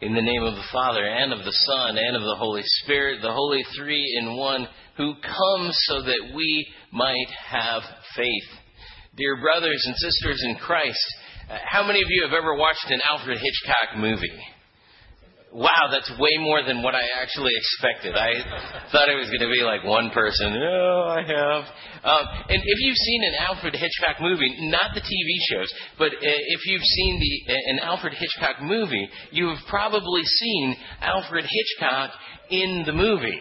In the name of the Father, and of the Son, and of the Holy Spirit, the Holy Three in One, who comes so that we might have faith. Dear brothers and sisters in Christ, uh, how many of you have ever watched an Alfred Hitchcock movie? Wow, that's way more than what I actually expected. I thought it was going to be like one person. Oh, I have. Um, and if you've seen an Alfred Hitchcock movie, not the TV shows, but uh, if you've seen the uh, an Alfred Hitchcock movie, you have probably seen Alfred Hitchcock in the movie.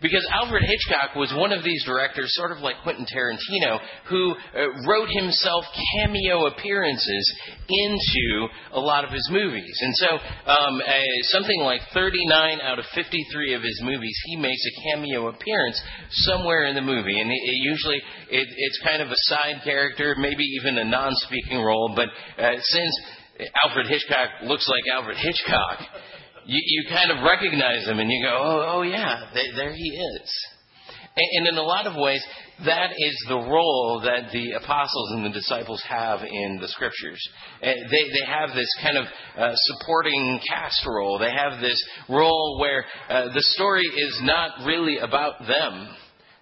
Because Alfred Hitchcock was one of these directors, sort of like Quentin Tarantino, who uh, wrote himself cameo appearances into a lot of his movies. And so, um, uh, something like 39 out of 53 of his movies, he makes a cameo appearance somewhere in the movie. And it, it usually, it, it's kind of a side character, maybe even a non-speaking role. But uh, since Alfred Hitchcock looks like Alfred Hitchcock, you, you kind of recognize him and you go, oh, oh yeah, there, there he is. And, and in a lot of ways, that is the role that the apostles and the disciples have in the scriptures. They, they have this kind of uh, supporting cast role. They have this role where uh, the story is not really about them.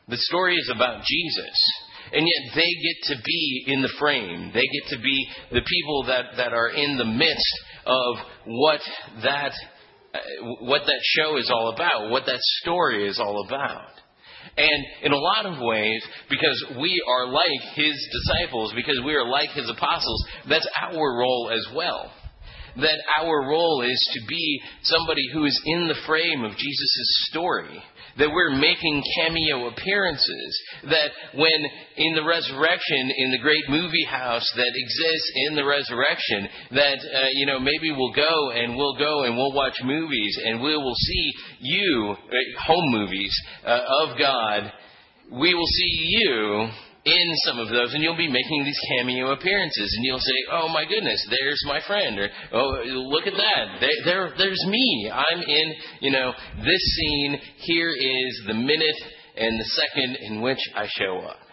The story is about Jesus. And yet they get to be in the frame. They get to be the people that, that are in the midst of what that uh, Uh, what that show is all about, what that story is all about. And in a lot of ways, because we are like his disciples, because we are like his apostles, that's our role as well that our role is to be somebody who is in the frame of Jesus' story. That we're making cameo appearances. That when in the resurrection, in the great movie house that exists in the resurrection, that, uh, you know, maybe we'll go and we'll go and we'll watch movies and we will see you, uh, home movies uh, of God. We will see you in some of those, and you'll be making these cameo appearances, and you'll say, "Oh my goodness, there's my friend," or "Oh, look at that, there, there there's me. I'm in, you know, this scene. Here is the minute and the second in which I show up."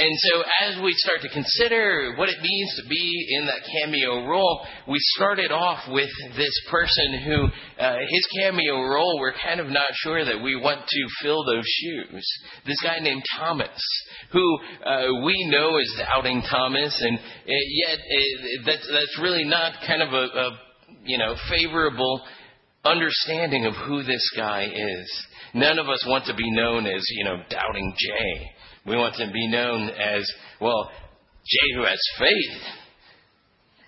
And so, as we start to consider what it means to be in that cameo role, we started off with this person who, uh, his cameo role, we're kind of not sure that we want to fill those shoes. This guy named Thomas, who uh, we know is doubting Thomas, and uh, yet uh, that's, that's really not kind of a, a you know favorable understanding of who this guy is. None of us want to be known as you know doubting Jay. We want to be known as, well, who has faith.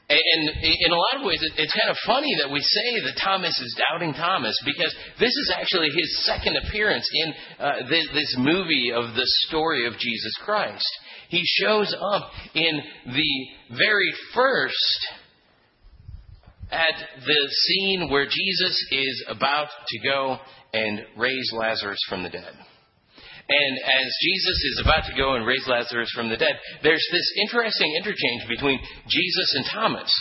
And in a lot of ways, it's kind of funny that we say that Thomas is doubting Thomas because this is actually his second appearance in uh, this movie of the story of Jesus Christ. He shows up in the very first at the scene where Jesus is about to go and raise Lazarus from the dead. And as Jesus is about to go and raise Lazarus from the dead, there's this interesting interchange between Jesus and Thomas.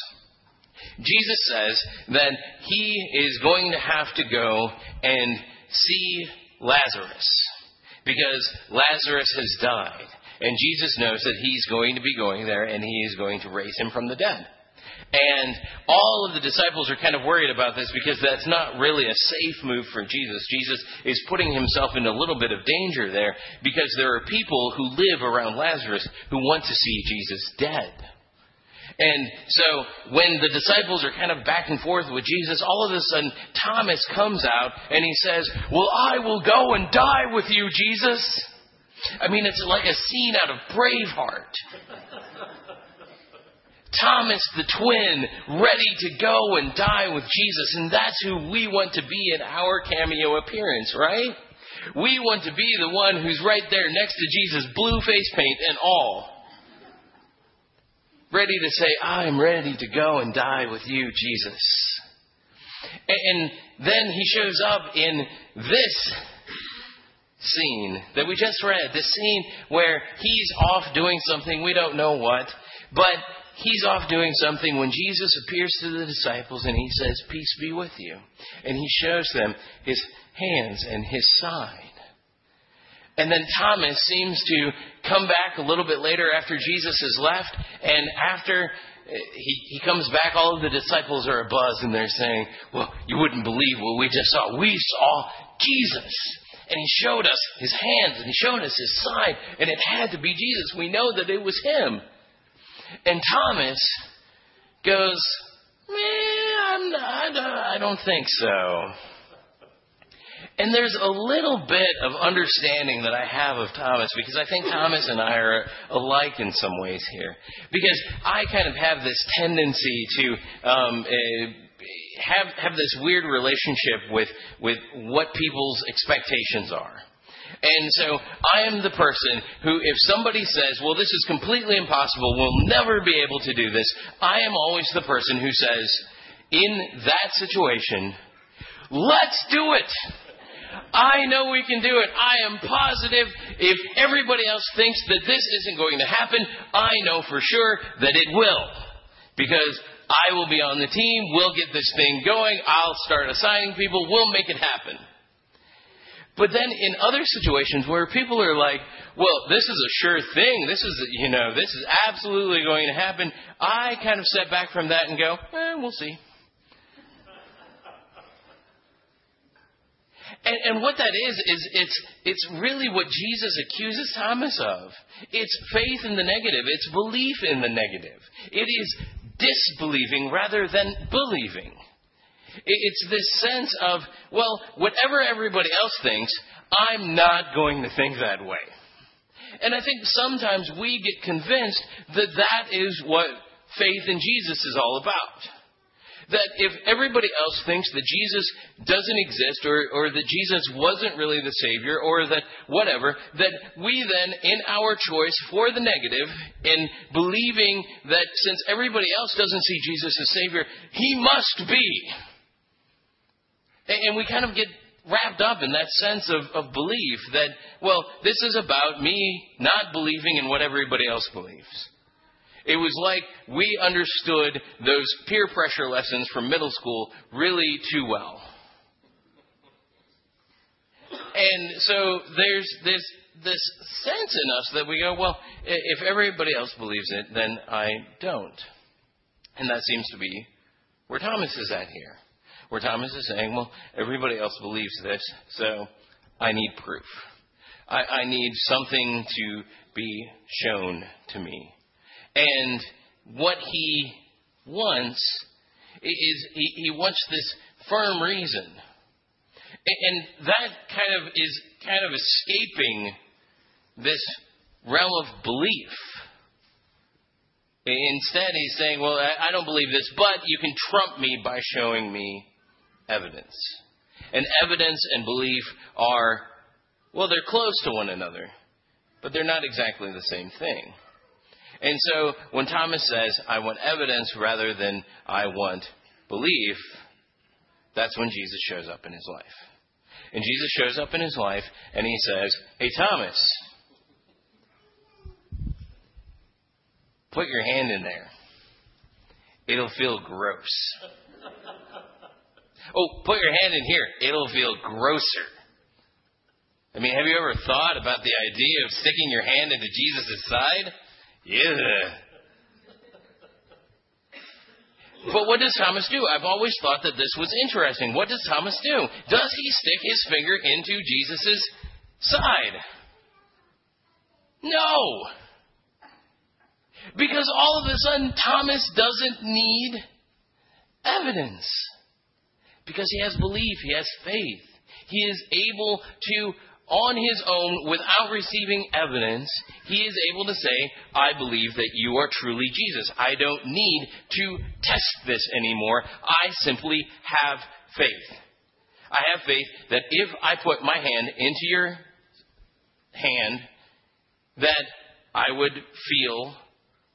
Jesus says that he is going to have to go and see Lazarus because Lazarus has died. And Jesus knows that he's going to be going there and he is going to raise him from the dead. And all of the disciples are kind of worried about this because that's not really a safe move for Jesus. Jesus is putting himself in a little bit of danger there because there are people who live around Lazarus who want to see Jesus dead. And so when the disciples are kind of back and forth with Jesus, all of a sudden Thomas comes out and he says, Well, I will go and die with you, Jesus. I mean, it's like a scene out of Braveheart. Thomas the twin, ready to go and die with Jesus. And that's who we want to be in our cameo appearance, right? We want to be the one who's right there next to Jesus, blue face paint and all. Ready to say, I'm ready to go and die with you, Jesus. And then he shows up in this scene that we just read, the scene where he's off doing something, we don't know what, but he's off doing something when Jesus appears to the disciples and he says, Peace be with you. And he shows them his hands and his side. And then Thomas seems to come back a little bit later after Jesus has left, and after eh, he, he comes back, all of the disciples are abuzz, and they're saying, Well, you wouldn't believe what we just saw. We saw Jesus. And he showed us his hands, and he showed us his side, and it had to be Jesus. We know that it was him. And Thomas goes, Man, I don't think so. And there's a little bit of understanding that I have of Thomas because I think Thomas and I are alike in some ways here. Because I kind of have this tendency to um, uh, have have this weird relationship with with what people's expectations are. And so I am the person who, if somebody says, well, this is completely impossible, we'll never be able to do this, I am always the person who says, in that situation, let's do it. I know we can do it. I am positive if everybody else thinks that this isn't going to happen, I know for sure that it will. Because I will be on the team, we'll get this thing going, I'll start assigning people, we'll make it happen. But then in other situations where people are like, well, this is a sure thing, this is, you know, this is absolutely going to happen, I kind of step back from that and go, eh, we'll see. And, and what that is, is it's, it's really what Jesus accuses Thomas of. It's faith in the negative. It's belief in the negative. It is disbelieving rather than believing. It's this sense of, well, whatever everybody else thinks, I'm not going to think that way. And I think sometimes we get convinced that that is what faith in Jesus is all about that if everybody else thinks that Jesus doesn't exist or, or that Jesus wasn't really the Savior or that whatever, that we then, in our choice for the negative, in believing that since everybody else doesn't see Jesus as Savior, He must be. And we kind of get wrapped up in that sense of, of belief that, well, this is about me not believing in what everybody else believes. It was like we understood those peer pressure lessons from middle school really too well. And so there's this this sense in us that we go, well, if everybody else believes it, then I don't. And that seems to be where Thomas is at here. Where Thomas is saying, well, everybody else believes this, so I need proof. I, I need something to be shown to me. And what he wants is he, he wants this firm reason. And that kind of is kind of escaping this realm of belief. Instead, he's saying, Well, I don't believe this, but you can trump me by showing me evidence. And evidence and belief are, well, they're close to one another, but they're not exactly the same thing. And so when Thomas says, I want evidence rather than I want belief, that's when Jesus shows up in his life. And Jesus shows up in his life and he says, Hey, Thomas, put your hand in there. It'll feel gross. oh, put your hand in here. It'll feel grosser. I mean, have you ever thought about the idea of sticking your hand into Jesus' side? Yeah. But what does Thomas do? I've always thought that this was interesting. What does Thomas do? Does he stick his finger into Jesus' side? No. Because all of a sudden, Thomas doesn't need evidence. Because he has belief, he has faith. He is able to on his own without receiving evidence, he is able to say, I believe that you are truly Jesus. I don't need to test this anymore. I simply have faith. I have faith that if I put my hand into your hand, that I would feel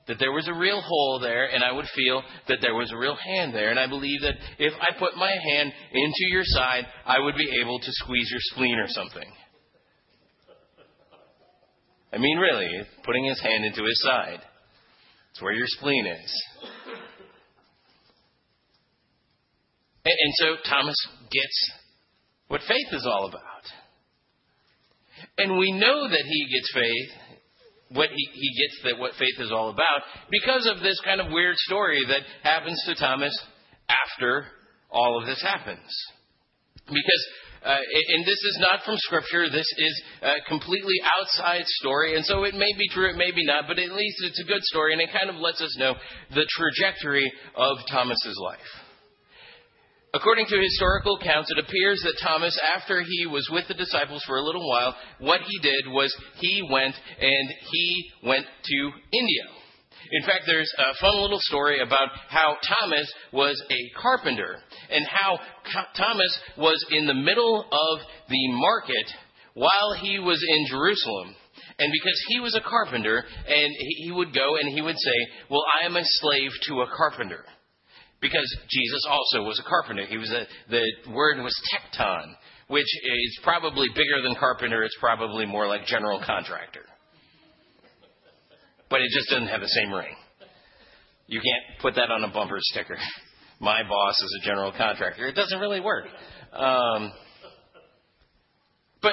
that there was a real hole there, and I would feel that there was a real hand there. And I believe that if I put my hand into your side, I would be able to squeeze your spleen or something. I mean, really, putting his hand into his side. It's where your spleen is. And, and so Thomas gets what faith is all about. And we know that he gets faith what he, he gets that what faith is all about because of this kind of weird story that happens to Thomas after all of this happens. Because uh, and this is not from Scripture. This is a completely outside story. And so it may be true, it may be not, but at least it's a good story, and it kind of lets us know the trajectory of Thomas's life. According to historical accounts, it appears that Thomas, after he was with the disciples for a little while, what he did was he went and he went to India. In fact, there's a fun little story about how Thomas was a carpenter and how Thomas was in the middle of the market while he was in Jerusalem. And because he was a carpenter, and he would go and he would say, Well, I am a slave to a carpenter. Because Jesus also was a carpenter. He was a, the word was tekton, which is probably bigger than carpenter. It's probably more like general contractor but it just doesn't have the same ring. You can't put that on a bumper sticker. My boss is a general contractor. It doesn't really work. Um,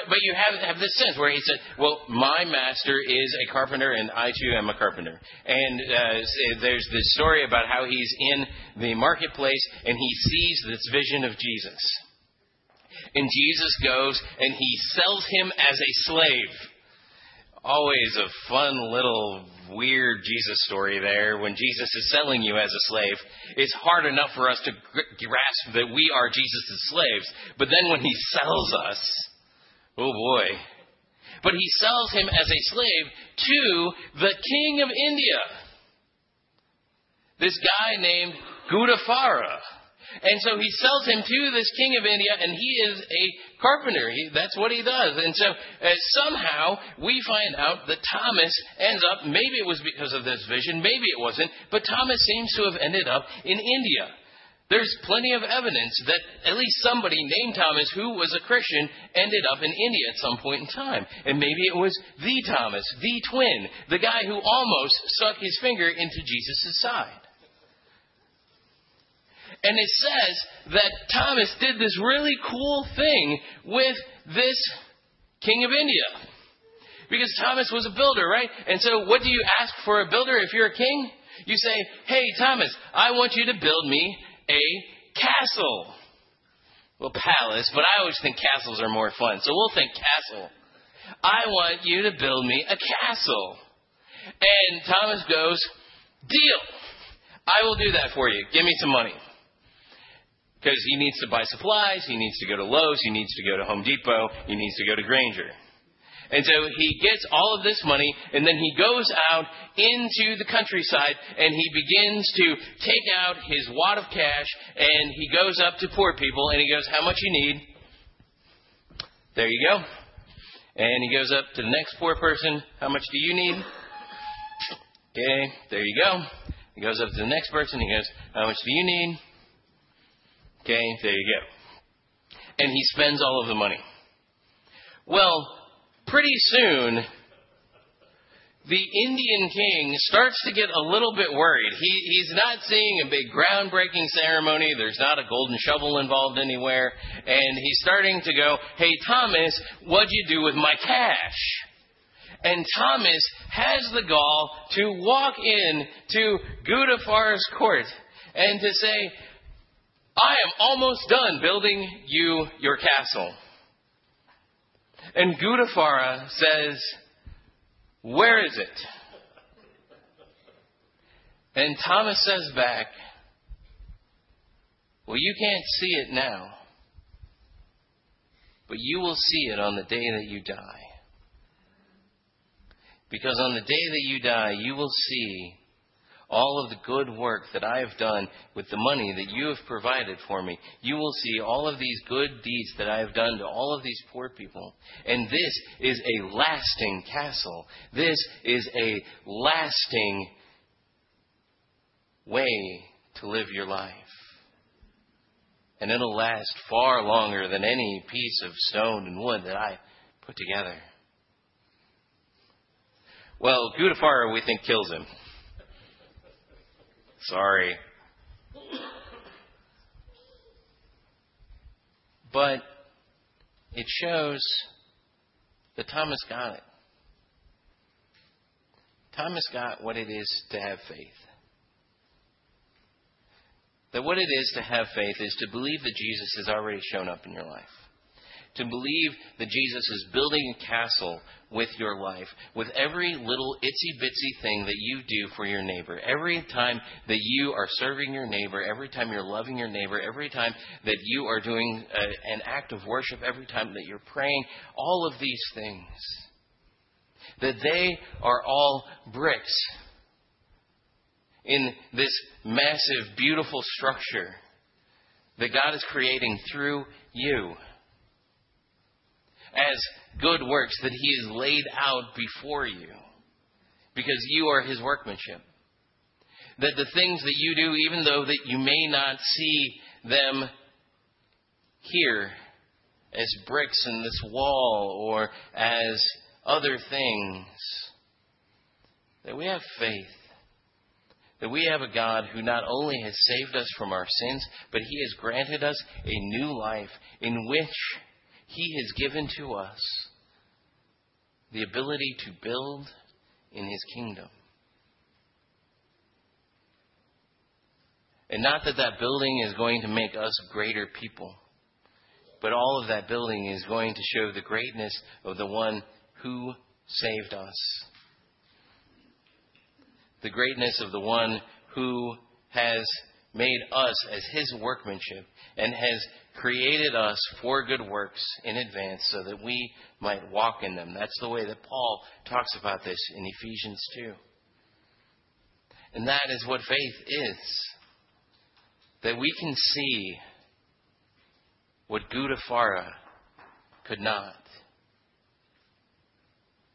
but you have have this sense where he said, "Well, my master is a carpenter, and I too am a carpenter." And uh, there's this story about how he's in the marketplace and he sees this vision of Jesus, and Jesus goes and he sells him as a slave always a fun little weird Jesus story there when Jesus is selling you as a slave. It's hard enough for us to grasp that we are Jesus' slaves, but then when he sells us, oh boy. But he sells him as a slave to the king of India. This guy named Gudafara. And so he sells him to this king of India, and he is a carpenter. He, that's what he does. And so uh, somehow we find out that Thomas ends up, maybe it was because of this vision, maybe it wasn't, but Thomas seems to have ended up in India. There's plenty of evidence that at least somebody named Thomas who was a Christian ended up in India at some point in time. And maybe it was the Thomas, the twin, the guy who almost stuck his finger into Jesus' side. And it says that Thomas did this really cool thing with this king of India. Because Thomas was a builder, right? And so what do you ask for a builder if you're a king? You say, hey, Thomas, I want you to build me a castle. Well, palace, but I always think castles are more fun, so we'll think castle. I want you to build me a castle. And Thomas goes, deal. I will do that for you. Give me some money because he needs to buy supplies, he needs to go to Lowe's, he needs to go to Home Depot, he needs to go to Grainger. And so he gets all of this money, and then he goes out into the countryside and he begins to take out his wad of cash and he goes up to poor people and he goes, How much you need? There you go. And he goes up to the next poor person, How much do you need? Okay, there you go. He goes up to the next person, he goes, How much do you need? Okay, there you go. And he spends all of the money. Well, pretty soon, the Indian king starts to get a little bit worried. He, he's not seeing a big groundbreaking ceremony. There's not a golden shovel involved anywhere. And he's starting to go, Hey, Thomas, what'd you do with my cash? And Thomas has the gall to walk in to Gudafar's court and to say, I am almost done building you your castle. And Gudafara says, Where is it? And Thomas says back, Well, you can't see it now, but you will see it on the day that you die. Because on the day that you die, you will see all of the good work that I have done with the money that you have provided for me. You will see all of these good deeds that I have done to all of these poor people. And this is a lasting castle. This is a lasting way to live your life. And it'll last far longer than any piece of stone and wood that I put together. Well, Gudafara, we think, kills him. Sorry. But it shows that Thomas got it. Thomas got what it is to have faith. That what it is to have faith is to believe that Jesus has already shown up in your life. To believe that Jesus is building a castle with your life, with every little itsy bitsy thing that you do for your neighbor. Every time that you are serving your neighbor, every time you're loving your neighbor, every time that you are doing a, an act of worship, every time that you're praying, all of these things. That they are all bricks in this massive, beautiful structure that God is creating through you as good works that He has laid out before you because you are His workmanship. That the things that you do, even though that you may not see them here as bricks in this wall or as other things, that we have faith that we have a God who not only has saved us from our sins, but He has granted us a new life in which He has given to us the ability to build in His kingdom. And not that that building is going to make us greater people, but all of that building is going to show the greatness of the one who saved us the greatness of the one who has made us as his workmanship and has created us for good works in advance so that we might walk in them. That's the way that Paul talks about this in Ephesians 2. And that is what faith is. That we can see what Gudafara could not.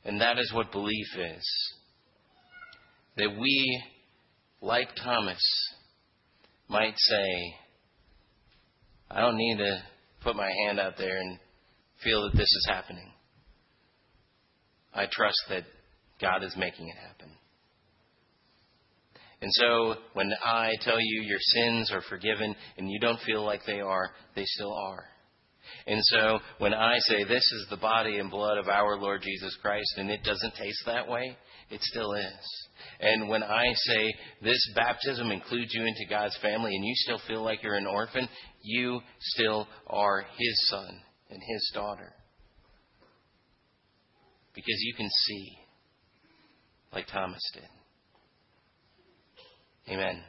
And that is what belief is that we, like Thomas, might say, I don't need to put my hand out there and feel that this is happening. I trust that God is making it happen. And so when I tell you your sins are forgiven and you don't feel like they are, they still are. And so when I say this is the body and blood of our Lord Jesus Christ and it doesn't taste that way, it still is. And when I say this baptism includes you into God's family and you still feel like you're an orphan, you still are His son and His daughter. Because you can see, like Thomas did. Amen.